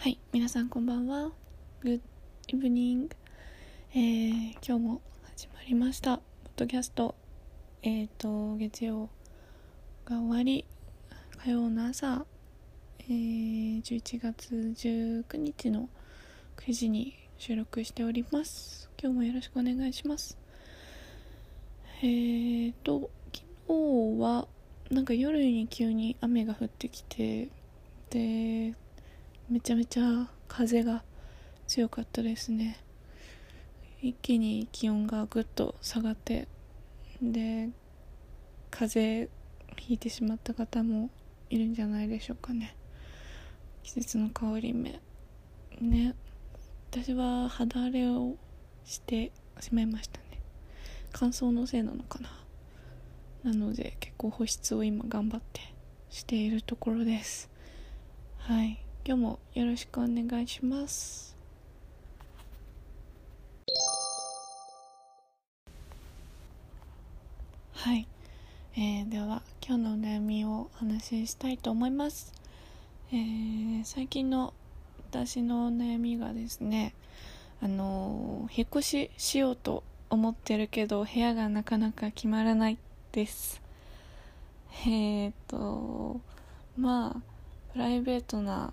はい、皆さんこんばんは。Good evening、えー、今日も始まりました。ポッドキャスト。えっ、ー、と、月曜が終わり、火曜の朝、えー、11月19日の9時に収録しております。今日もよろしくお願いします。えーと、昨日は、なんか夜に急に雨が降ってきて、で、めちゃめちゃ風が強かったですね。一気に気温がぐっと下がってで風邪ひいてしまった方もいるんじゃないでしょうかね。季節の変わり目。ね。私は肌荒れをしてしまいましたね。乾燥のせいなのかな。なので結構保湿を今頑張ってしているところです。はい。今日もよろしくお願いします。はい、えー、では今日のお悩みをお話ししたいと思います、えー、最近の私のお悩みがですねあのー、引っ越ししようと思ってるけど部屋がなかなか決まらないです。えー、っとまあプライベートな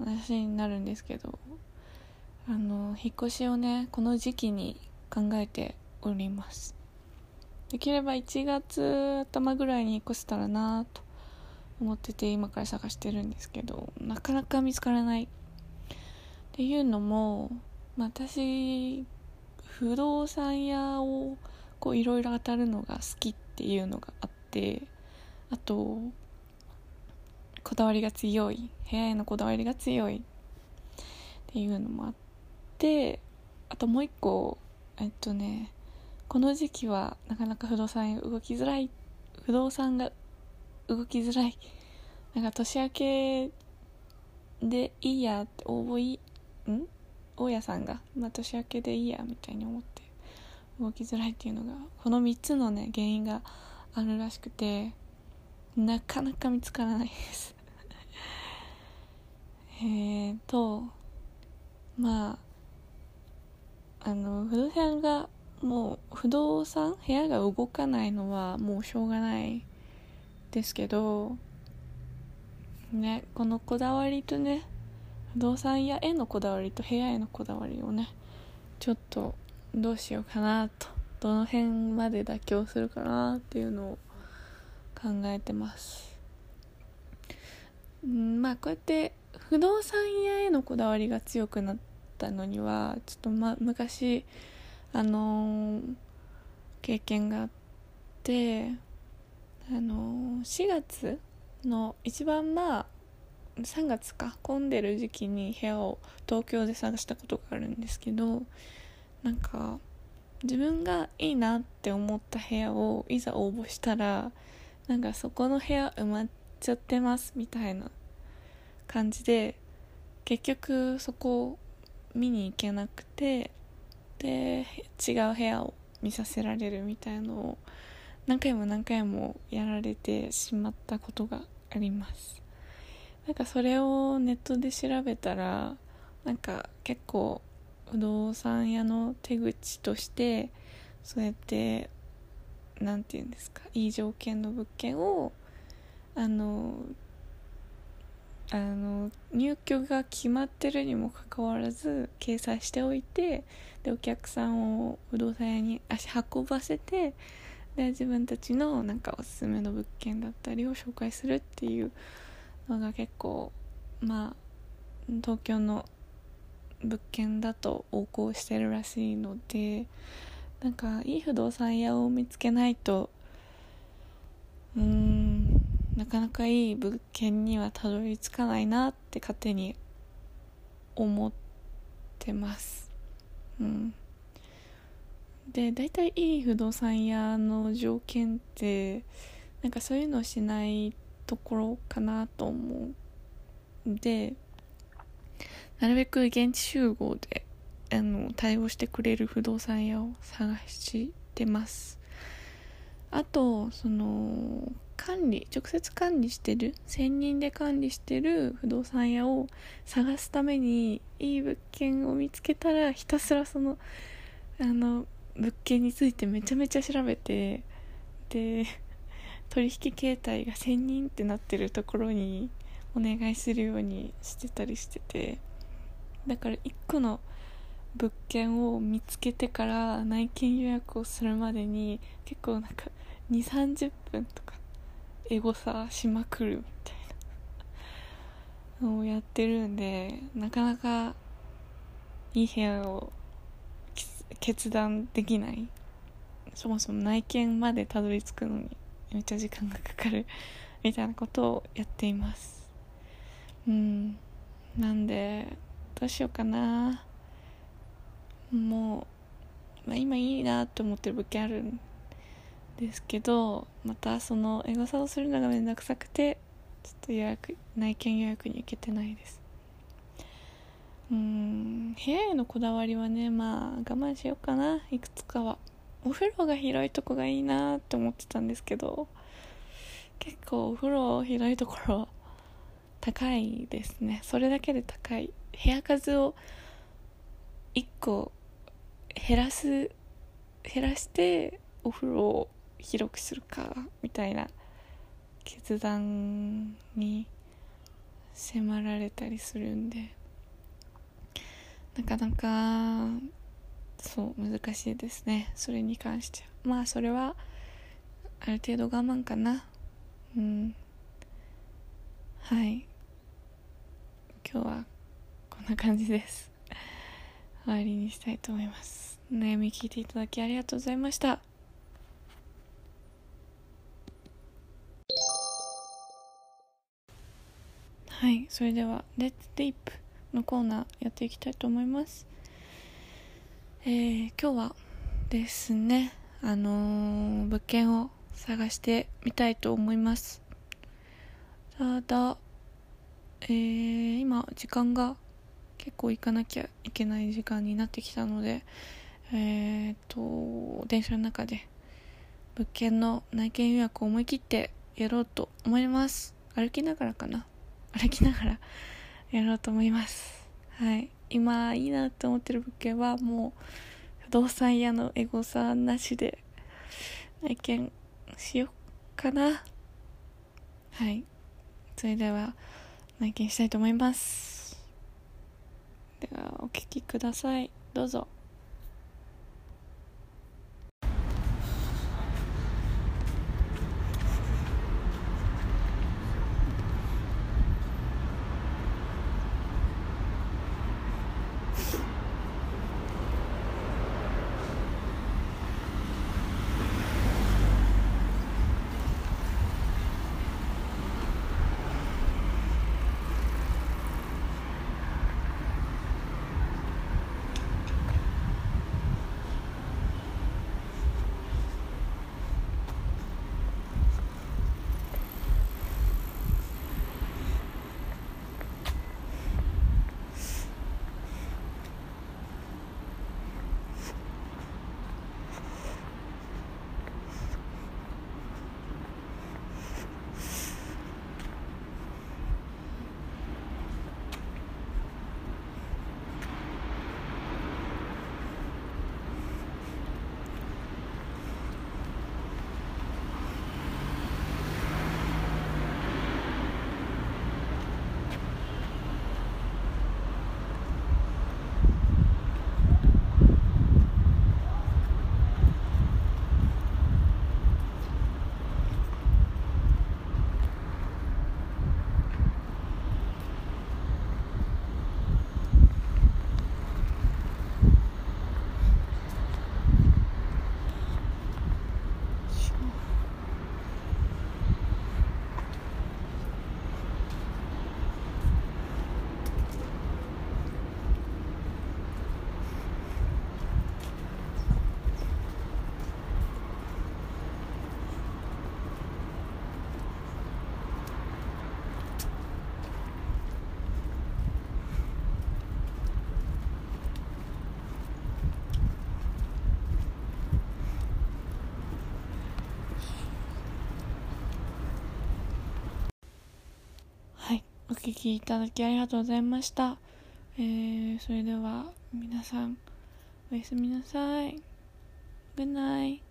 話になるんですけどあの引っ越しをねこの時期に考えております。できれば1月頭ぐらいに引っ越せたらなと思ってて今から探してるんですけどなかなか見つからない。っていうのも、まあ、私不動産屋をこういろいろ当たるのが好きっていうのがあってあとこだわりが強い部屋へのこだわりが強い。っていうのもあってあともう一個えっとねこの時期はなかなか不動産動きづらい不動産が動きづらい。なんか年明けでいいやって応募いん？大家さんが、まあ、年明けでいいやみたいに思って動きづらいっていうのがこの3つのね原因があるらしくてなかなか見つからないです。えっとまああの不動産がもう不動産部屋が動かないのはもうしょうがないですけどねこのこだわりとね不動産屋へのこだわりと部屋へのこだわりをねちょっとどうしようかなとどの辺まで妥協するかなっていうのを考えてます。んまあこうやって不動産屋へのこだわりが強くなったのにはちょっとま昔あのー、経験があってあのー、4月の一番まあ3月か混んでる時期に部屋を東京で探したことがあるんですけどなんか自分がいいなって思った部屋をいざ応募したらなんかそこの部屋埋まっちゃってますみたいな感じで結局そこを見に行けなくてで違う部屋を見させられるみたいのを何回も何回もやられてしまったことがあります。なんかそれをネットで調べたらなんか結構不動産屋の手口としてそうやって何て言うんですかいい条件の物件をあのあの入居が決まってるにもかかわらず掲載しておいてでお客さんを不動産屋に足運ばせてで自分たちのなんかおすすめの物件だったりを紹介するっていうのが結構まあ東京の物件だと横行してるらしいのでなんかいい不動産屋を見つけないとうんかなかいい物件にはたどり着かないなって勝手に思ってます。うん。で大体いい不動産屋の条件ってなんかそういうのをしないところかなと思うんでなるべく現地集合であの対応してくれる不動産屋を探してます。あとその管理直接管理してる専任で管理してる不動産屋を探すためにいい物件を見つけたらひたすらそのあの物件についてめちゃめちゃ調べてで取引形態が専任ってなってるところにお願いするようにしてたりしててだから1個の物件を見つけてから内見予約をするまでに結構なんか2 3 0分とかエゴサしまくるみたいなのをやってるんでなかなかいい部屋を決断できない。そもそも内見までたどり着くのにめっちゃ時間がかかるみたいなことをやっています。うん。なんでどうしようかな。もう、まあ、今いいなって思ってる物件あるんですけどまたそのエゴサをするのがめんどくさくてちょっと予約内見予約に行けてないです。うん部屋へのこだわりはねまあ我慢しようかないくつかは。お風呂が広いとこがいいなって思ってたんですけど結構お風呂広いところ高いですね。それだけで高い。部屋数を1個減らす減らしてお風呂を広くするかみたいな決断に迫られたりするんでなかなかそう難しいですね。それに関しては。まあそれはある程度我慢かな。うん。はい。今日はこんな感じです。終わりにしたいと思います。悩み聞いていただきありがとうございました。はいそれでは「レッツディープのコーナーやっていきたいと思います。えー、今日はですねあのー、物件を探してみたいと思います。ただえー、今時間が結構行かなきゃいけない時間になってきたのでえっ、と電車の中で物件の内見予約を思い切ってやろうと思います。歩きながらかな。歩きながらやろうと思います。はい。今いいなって思ってる物件はもう不動産屋のエゴサなしで内見しようかな。はい。それでは内見したいと思います。ではお聴きください。どうぞ。お聴きいただきありがとうございました。えー、それでは皆さんおやすみなさい。Good night.